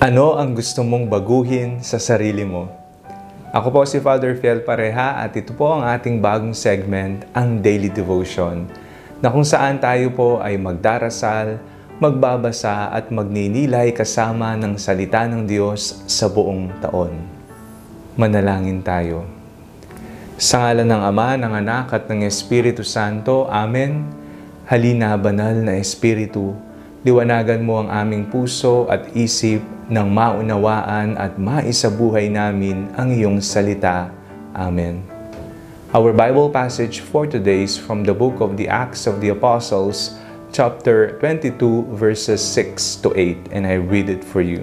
Ano ang gusto mong baguhin sa sarili mo? Ako po si Father Fiel Pareha at ito po ang ating bagong segment, ang Daily Devotion, na kung saan tayo po ay magdarasal, magbabasa at magninilay kasama ng salita ng Diyos sa buong taon. Manalangin tayo. Sa ngalan ng Ama, ng Anak at ng Espiritu Santo, Amen. Halina, banal na Espiritu, liwanagan mo ang aming puso at isip nang maunawaan at maisabuhay namin ang iyong salita. Amen. Our Bible passage for today is from the book of the Acts of the Apostles, chapter 22, verses 6 to 8, and I read it for you.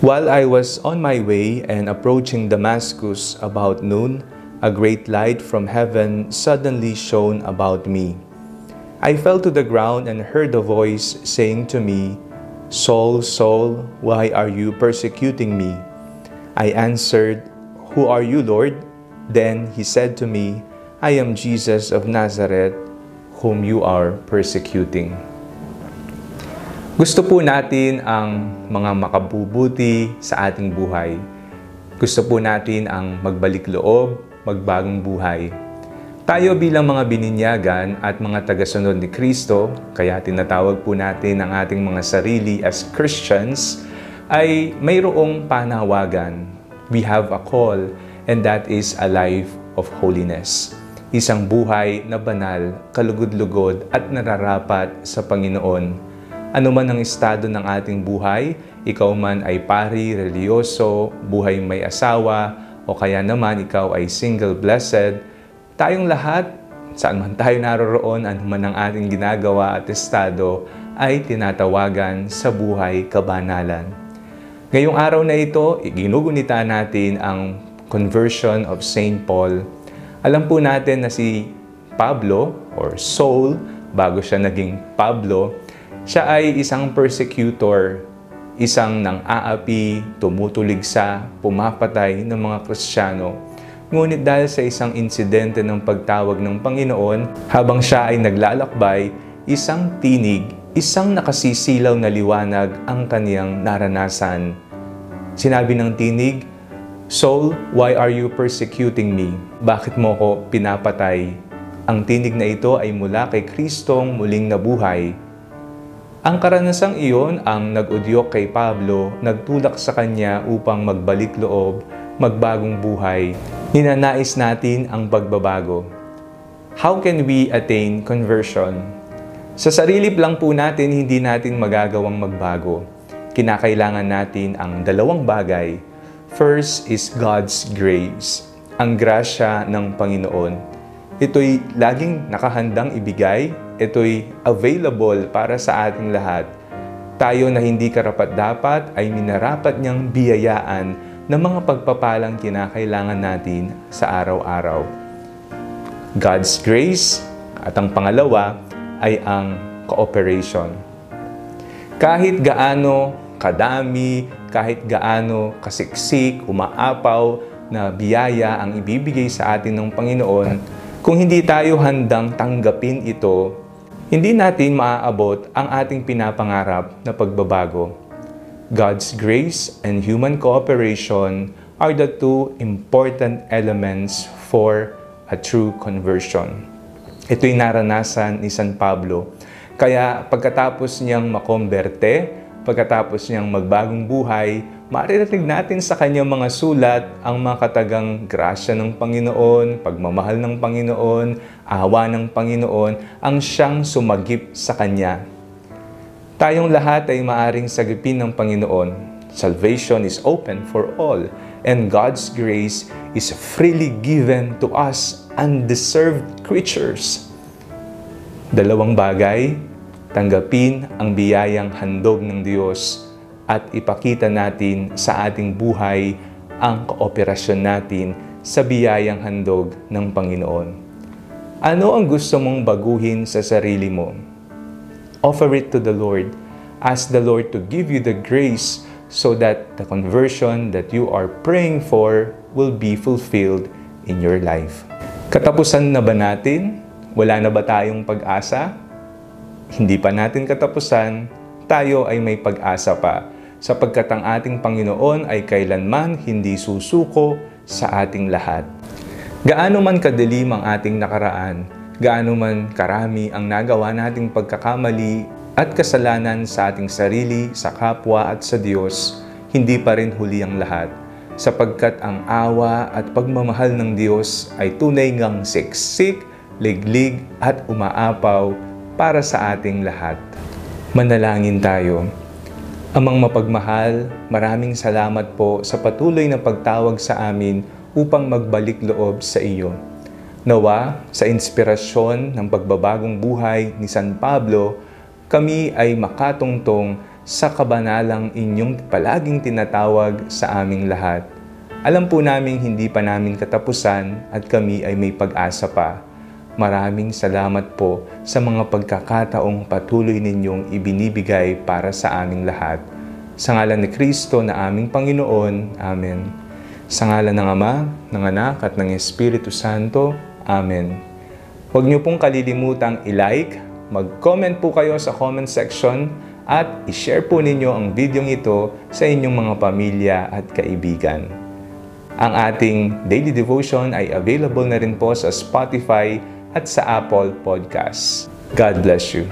While I was on my way and approaching Damascus about noon, a great light from heaven suddenly shone about me. I fell to the ground and heard a voice saying to me, Saul, Saul, why are you persecuting me? I answered, Who are you, Lord? Then he said to me, I am Jesus of Nazareth, whom you are persecuting. Gusto po natin ang mga makabubuti sa ating buhay. Gusto po natin ang magbalik loob, magbagong buhay. Tayo bilang mga bininyagan at mga tagasunod ni Kristo, kaya tinatawag po natin ang ating mga sarili as Christians, ay mayroong panawagan. We have a call and that is a life of holiness. Isang buhay na banal, kalugod-lugod at nararapat sa Panginoon. Ano man ang estado ng ating buhay, ikaw man ay pari, reliyoso, buhay may asawa, o kaya naman ikaw ay single blessed, Tayong lahat, saan man tayo naroroon, ano man ang ating ginagawa at estado, ay tinatawagan sa buhay kabanalan. Ngayong araw na ito, iginugunita natin ang conversion of St. Paul. Alam po natin na si Pablo or Saul, bago siya naging Pablo, siya ay isang persecutor, isang nang aapi, tumutuligsa, pumapatay ng mga Kristiyano Ngunit dahil sa isang insidente ng pagtawag ng Panginoon, habang siya ay naglalakbay, isang tinig, isang nakasisilaw na liwanag ang kaniyang naranasan. Sinabi ng tinig, Saul, why are you persecuting me? Bakit mo ko pinapatay? Ang tinig na ito ay mula kay Kristong muling nabuhay. Ang karanasang iyon ang nag-udyok kay Pablo, nagtulak sa kanya upang magbalik loob magbagong buhay, ninanais natin ang pagbabago. How can we attain conversion? Sa sarili lang po natin, hindi natin magagawang magbago. Kinakailangan natin ang dalawang bagay. First is God's grace, ang grasya ng Panginoon. Ito'y laging nakahandang ibigay, ito'y available para sa ating lahat. Tayo na hindi karapat-dapat ay minarapat niyang biyayaan ng mga pagpapalang kinakailangan natin sa araw-araw. God's grace at ang pangalawa ay ang cooperation. Kahit gaano kadami, kahit gaano kasiksik, umaapaw na biyaya ang ibibigay sa atin ng Panginoon, kung hindi tayo handang tanggapin ito, hindi natin maaabot ang ating pinapangarap na pagbabago. God's grace and human cooperation are the two important elements for a true conversion. Ito'y naranasan ni San Pablo. Kaya pagkatapos niyang makomberte, pagkatapos niyang magbagong buhay, maririnig natin sa kanyang mga sulat ang mga katagang grasya ng Panginoon, pagmamahal ng Panginoon, awa ng Panginoon, ang siyang sumagip sa Kanya Tayong lahat ay maaring sagipin ng Panginoon. Salvation is open for all, and God's grace is freely given to us undeserved creatures. Dalawang bagay, tanggapin ang biyayang handog ng Diyos at ipakita natin sa ating buhay ang kooperasyon natin sa biyayang handog ng Panginoon. Ano ang gusto mong baguhin sa sarili mo? Offer it to the Lord. Ask the Lord to give you the grace so that the conversion that you are praying for will be fulfilled in your life. Katapusan na ba natin? Wala na ba tayong pag-asa? Hindi pa natin katapusan. tayo ay may pag-asa pa sapagkat ang ating Panginoon ay kailanman hindi susuko sa ating lahat. Gaano man kadilim ang ating nakaraan, gaano man karami ang nagawa nating pagkakamali at kasalanan sa ating sarili, sa kapwa at sa Diyos, hindi pa rin huli ang lahat sapagkat ang awa at pagmamahal ng Diyos ay tunay ngang siksik, liglig at umaapaw para sa ating lahat. Manalangin tayo. Amang mapagmahal, maraming salamat po sa patuloy na pagtawag sa amin upang magbalik loob sa iyo. Nawa, sa inspirasyon ng pagbabagong buhay ni San Pablo, kami ay makatungtong sa kabanalang inyong palaging tinatawag sa aming lahat. Alam po namin hindi pa namin katapusan at kami ay may pag-asa pa. Maraming salamat po sa mga pagkakataong patuloy ninyong ibinibigay para sa aming lahat. Sa ngalan ni Kristo na aming Panginoon. Amen. Sa ngalan ng Ama, ng Anak at ng Espiritu Santo. Amen. Huwag niyo pong kalilimutang i-like, mag-comment po kayo sa comment section at i-share po ninyo ang video ito sa inyong mga pamilya at kaibigan. Ang ating daily devotion ay available na rin po sa Spotify at sa Apple Podcasts. God bless you.